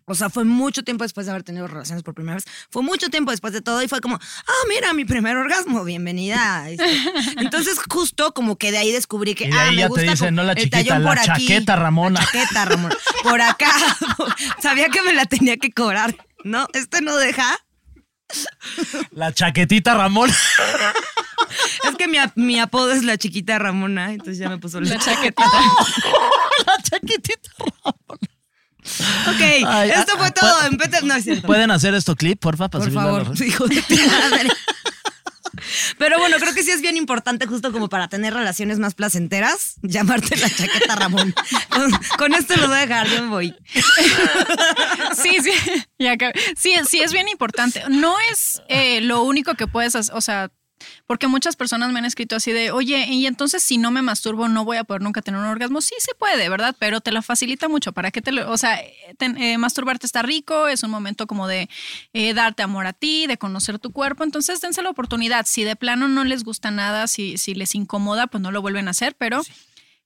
O sea, fue mucho tiempo después de haber tenido relaciones por primera vez. Fue mucho tiempo después de todo y fue como, ah, mira, mi primer orgasmo, bienvenida. Este, Entonces, justo como que de ahí descubrí que, Y de ah, ahí me ya te gusta dicen, como no la chiquita, la por aquí, chaqueta, Ramona. La chaqueta, Ramona. Por acá. Sabía que me la tenía que cobrar. No, este no deja. La chaquetita Ramón. Es que mi, mi apodo es la chiquita Ramona, entonces ya me puso la, La chaquetita. la chaquetita Ramón. Ok, Ay, esto ah, fue ah, todo. En No es cierto. ¿Pueden hacer esto clip, porfa? Para Por subirlo a favor, hijo de tu madre. Pero bueno, creo que sí es bien importante, justo como para tener relaciones más placenteras, llamarte la chaqueta Ramón. Con, con esto lo voy a dejar, yo me voy. Sí, sí. ya acabé. sí, sí, es bien importante. No es eh, lo único que puedes hacer, o sea, porque muchas personas me han escrito así de, oye, y entonces si no me masturbo no voy a poder nunca tener un orgasmo. Sí se puede, ¿verdad? Pero te la facilita mucho. ¿Para qué te lo, o sea, eh, masturbarte está rico, es un momento como de eh, darte amor a ti, de conocer tu cuerpo. Entonces dense la oportunidad. Si de plano no les gusta nada, si, si les incomoda, pues no lo vuelven a hacer, pero...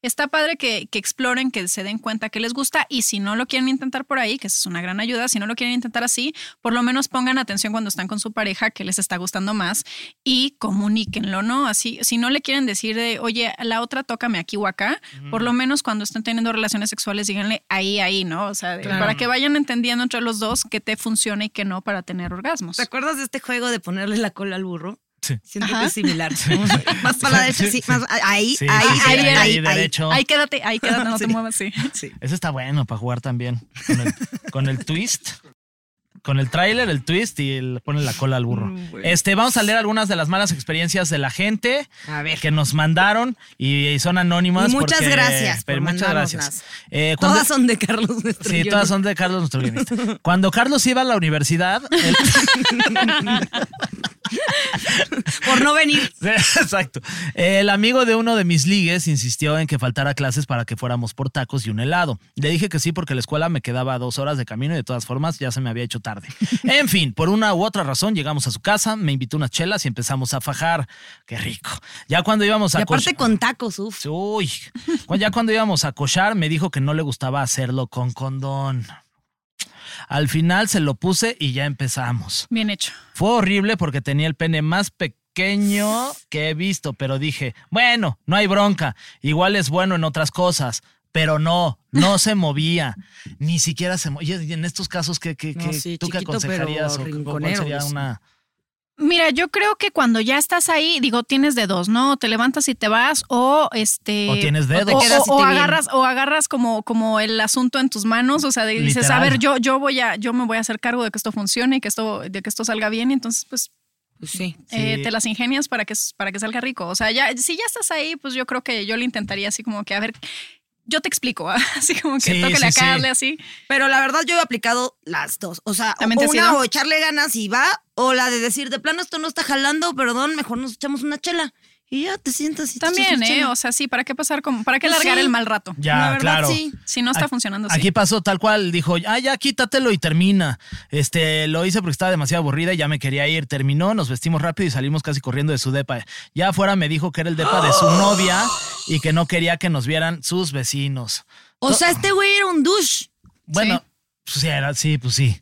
Está padre que, que exploren, que se den cuenta que les gusta y si no lo quieren intentar por ahí, que eso es una gran ayuda, si no lo quieren intentar así, por lo menos pongan atención cuando están con su pareja que les está gustando más y comuníquenlo, ¿no? Así, si no le quieren decir de, oye, la otra tócame aquí o acá, por lo menos cuando estén teniendo relaciones sexuales, díganle ahí, ahí, ¿no? O sea, de- para que vayan entendiendo entre los dos qué te funciona y qué no para tener orgasmos. ¿Te acuerdas de este juego de ponerle la cola al burro? Sí. Siento Ajá. que es similar. Más para la derecha, sí, más ahí, Sí, ahí, sí, ahí, ahí, ahí, ahí. derecho. Ahí quédate, ahí quédate, no te muevas, sí. Sí. Ese está bueno para jugar también. Con el, con el twist. Con el tráiler, el twist y el, pone la cola al burro. Mm, bueno. Este, vamos a leer algunas de las malas experiencias de la gente A ver. que nos mandaron y, y son anónimas. Muchas porque- gracias por muchas gracias. Eh, cuando- Todas son de Carlos nuestro Sí, todas son de Carlos, nuestro guionista. Cuando Carlos iba a la universidad, él- Por no venir. Exacto. El amigo de uno de mis ligues insistió en que faltara clases para que fuéramos por tacos y un helado. Le dije que sí porque la escuela me quedaba dos horas de camino y de todas formas ya se me había hecho tarde. En fin, por una u otra razón llegamos a su casa, me invitó unas chelas y empezamos a fajar. Qué rico. Ya cuando íbamos a Y aparte con tacos, uf. Uy, ya cuando íbamos a cochar me dijo que no le gustaba hacerlo con condón. Al final se lo puse y ya empezamos. Bien hecho. Fue horrible porque tenía el pene más pequeño que he visto, pero dije, bueno, no hay bronca, igual es bueno en otras cosas. Pero no, no se movía, ni siquiera se movía. Y en estos casos, ¿qué, qué, No, qué- sí, tú qué pero aconsejarías? o cuál sería pues. una...? Mira, yo creo que cuando ya estás ahí, digo, tienes de dos, ¿no? O te levantas y te vas, o este. O tienes dedos. O, te quedas o- y viene. agarras, o agarras como, como el asunto en tus manos. O sea, de- dices, Literal. a ver, yo, yo voy a, yo me voy a hacer cargo de que esto funcione y que esto, de que esto salga bien. Y entonces, pues, Pues sí. eh, Sí. te las ingenias para que, para que salga rico. O sea, ya, si ya estás ahí, pues yo creo que yo le intentaría así como que, a ver, yo te explico, ¿ah? así como que Sí, tóquele sí, acá, sí. hazle así. Pero la verdad yo he aplicado las dos. O sea, ¿También te has una o echarle ganas y va, o la de decir, de plano esto no está jalando, perdón, mejor nos echamos una chela. Y ya te sientas y te También, ¿eh? O sea, sí, ¿para qué pasar como, para qué Pues largar sí. el mal rato? Ya, La verdad, claro. sí. Si no está Aquí- funcionando así. Aquí pasó tal cual, dijo, ah, ya quítatelo y termina. Este, lo hice porque estaba demasiado aburrida y ya me quería ir. Terminó, nos vestimos rápido y salimos casi corriendo de su depa. Ya afuera me dijo que era el depa de su novia y que no quería que nos vieran sus vecinos. O sea, este güey era un douche. Bueno, pues sí, era, sí, pues sí.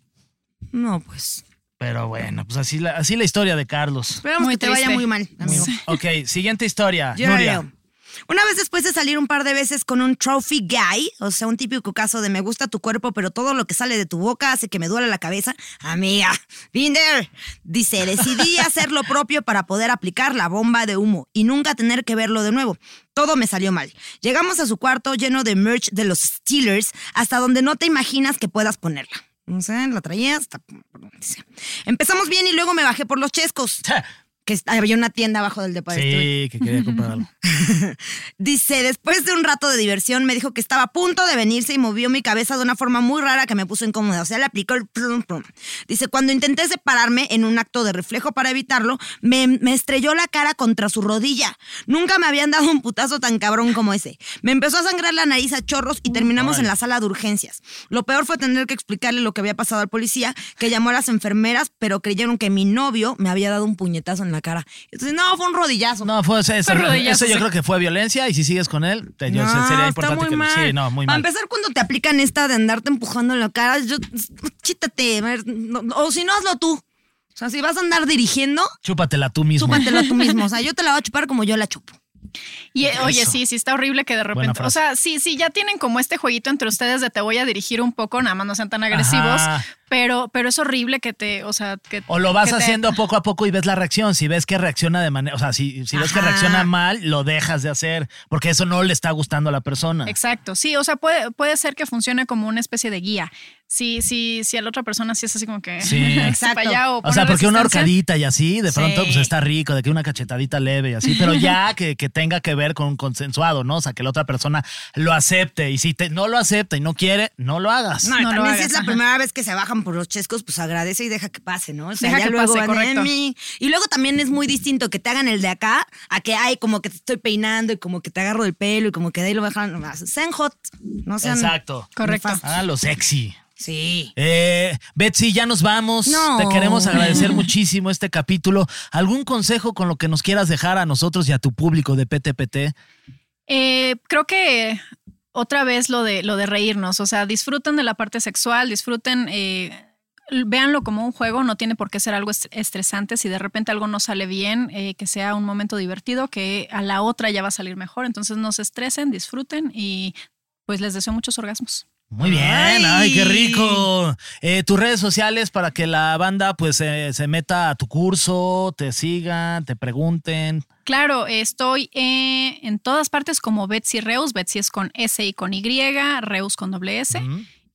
No, pues. Pero bueno, pues así la, así la historia de Carlos. Esperamos Muy que te vaya muy mal, amigo. Ok, siguiente historia. Nuria. Una vez después de salir un par de veces con un trophy guy, o sea, un típico caso de me gusta tu cuerpo, pero todo lo que sale de tu boca hace que me duele la cabeza. Amiga, been there. Dice, decidí hacer lo propio para poder aplicar la bomba de humo y nunca tener que verlo de nuevo. Todo me salió mal. Llegamos a su cuarto lleno de merch de los Steelers, hasta donde no te imaginas que puedas ponerla. No sé, la traía hasta... Empezamos bien y luego me bajé por los chescos. Que había una tienda abajo del depa de. Sí, que quería comprar algo. Dice, después de un rato de diversión, me dijo que estaba a punto de venirse y movió mi cabeza de una forma muy rara que me puso incómoda. O sea, le aplicó el plum, plum. Dice, cuando intenté separarme en un acto de reflejo para evitarlo, me, me estrelló la cara contra su rodilla. Nunca me habían dado un putazo tan cabrón como ese. Me empezó a sangrar la nariz a chorros y terminamos en la sala de urgencias. Lo peor fue tener que explicarle lo que había pasado al policía, que llamó a las enfermeras, pero creyeron que mi novio me había dado un puñetazo en la cara. Entonces, no, fue un rodillazo. No, fue eso, rodillazo, eso yo sí. creo que fue violencia y si sigues con él, te, yo- No, sería está importante muy que mal. sí, no, muy Para mal. empezar, cuando te aplican esta de andarte empujando en la cara, yo, chítate, a ver, no- o si no, hazlo tú. O sea, si vas a andar dirigiendo, Chúpatela tú mismo. chúpatelo tú mismo. O sea, yo te la voy a chupar como yo la chupo. Y eh, oye, sí, sí está horrible que de repente, o sea, sí, sí, ya tienen como este jueguito entre ustedes de te voy a dirigir un poco, nada más no sean tan agresivos, Ajá. pero, pero es horrible que te, o sea, que O lo vas te- haciendo poco a poco y ves la reacción. Si ves que reacciona de manera, o sea, si, si ves que reacciona mal, lo dejas de hacer, porque eso no le está gustando a la persona. Exacto, sí, o sea, puede, puede ser que funcione como una especie de guía. Sí, sí, sí, a la otra persona sí es así como que Sí. pa' allá o O sea, porque una horcadita y así, de pronto, Sí. pues está rico, de que una cachetadita leve y así, pero ya que, que tenga que ver con un consensuado, ¿no? O sea, que la otra persona lo acepte. Y si te, no lo acepta y no quiere, no lo hagas. No, No lo también si hagas, es la ajá. primera vez que se bajan por los chescos, pues agradece y deja que pase, ¿no? O sea, Deja ya que luego pase, correcto. mí. Y luego también es muy distinto que te hagan el de acá a que hay como que te estoy peinando y como que te agarro del pelo y como que de ahí lo bajan. Sean hot, no sean. Correcto. nefastos. Háganlo sexy. Sí. Eh, Betsy, ya nos vamos. No. Te queremos agradecer muchísimo este capítulo. ¿Algún consejo con lo que nos quieras dejar a nosotros y a tu público de PTPT? Eh, creo que otra vez lo de, lo de reírnos, o sea, disfruten de la parte sexual, disfruten, eh, véanlo como un juego, no tiene por qué ser algo est- estresante, si de repente algo no sale bien, eh, que sea un momento divertido, que a la otra ya va a salir mejor, entonces no se estresen, disfruten y pues les deseo muchos orgasmos. Muy bien, ay, qué rico. Eh, tus redes sociales para que la banda pues eh, se meta a tu curso, te sigan, te pregunten. Claro, estoy eh, en todas partes como Betsy Reus. Betsy es con S y con Y, Reus con doble S.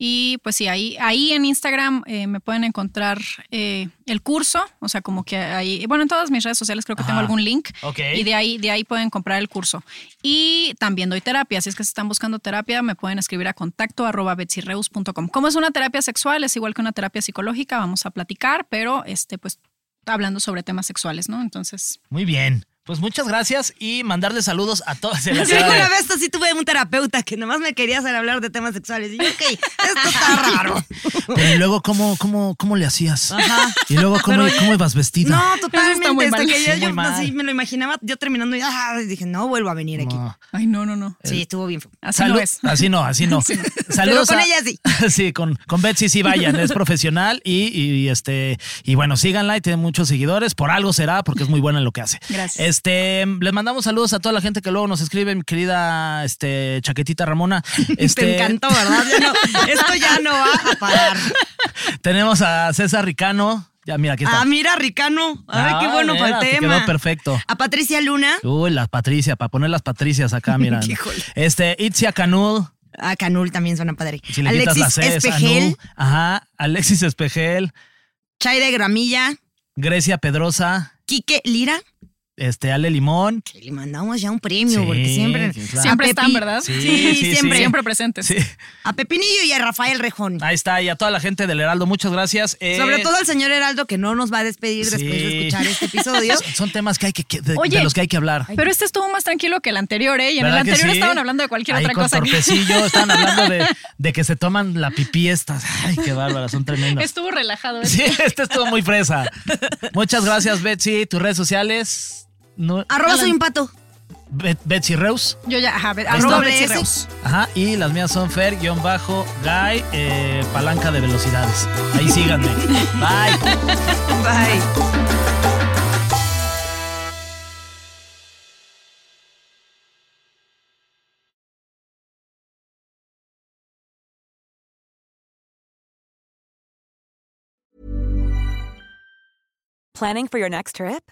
Y pues sí, ahí, ahí en Instagram eh, me pueden encontrar eh, el curso, o sea, como que ahí, bueno, en todas mis redes sociales creo que tengo algún link Ok. y de ahí, de ahí pueden comprar el curso. Y también doy terapia, si es que se están buscando terapia, me pueden escribir a contacto arroba betsyreus.com. Como es una terapia sexual, es igual que una terapia psicológica, vamos a platicar, pero este, pues hablando sobre temas sexuales, ¿no? Entonces, Muy bien. Pues muchas gracias y mandarle saludos a todas. Yo una vez así tuve un terapeuta que nomás me quería hacer hablar de temas sexuales. Y yo, ok, esto está raro. Pero y luego, ¿cómo, cómo, cómo le hacías? Ajá. Y luego, ¿cómo, cómo ibas vestida? No, totalmente. muy hasta mal. que yo, Sí, yo muy mal. así me lo imaginaba yo terminando y ah, dije, no vuelvo a venir aquí. No. ay, no, no, no. Sí, estuvo bien. Así Salud- no es. Así no, así no. Saludos Pero con a- ella sí. Sí, con, con Betsy sí vayan, es profesional y, y, este y bueno, síganla y tiene muchos seguidores, por algo será, porque es muy buena en lo que hace. Gracias. Este, les mandamos saludos a toda la gente que luego nos escribe, mi querida este Chaquetita Ramona. Este, Te encantó, ¿verdad? Ya no, esto ya no va a parar. Tenemos a César Ricano. Ya, mira, aquí está. Ah, mira, Ricano. Ay, Ah, qué bueno mira, para el te tema. quedó perfecto. A Patricia Luna. Uy, las Patricia, para poner las Patricias acá, mira. Este, Itzia Canud. A Canul también suena padre. Si le quitas Alexis C, Espejel. Anu. Ajá. Alexis Espejel. Chaide Gramilla. Grecia Pedrosa. Quique Lira. Este, Ale Limón. Que le mandamos ya un premio, Sí, porque siempre. sí, claro. Siempre están, ¿verdad? Sí, Sí, sí, siempre. sí. Siempre presentes. Sí. A Pepinillo y a Rafael Rejón. Ahí está, y a toda la gente del Heraldo, muchas gracias. Eh, Sobre todo al señor Heraldo, que no nos va a despedir sí. después de escuchar este episodio. Son- Son temas que hay que, que- de, Oye. de los que hay que hablar. Pero este estuvo más tranquilo que el anterior, ¿eh? Y en el ¿Verdad que anterior sí? estaban hablando de cualquier Ahí otra con cosa. torpecillo, estaban hablando de, de que se toman la pipí estas. Ay, qué bárbaras, son tremendas. Estuvo relajado. ¿eh? Sí, este estuvo muy fresa. Muchas gracias, Betsy. Tus redes sociales. No, Arroba soy un pato. Bet- Betsy Reus. Yo ya, ajá, Ahí arroba. Betsy Reus. Ajá, y las mías son Fer-Guy, eh, palanca de velocidades. Ahí síganme. Bye. Bye. Planning for your next trip?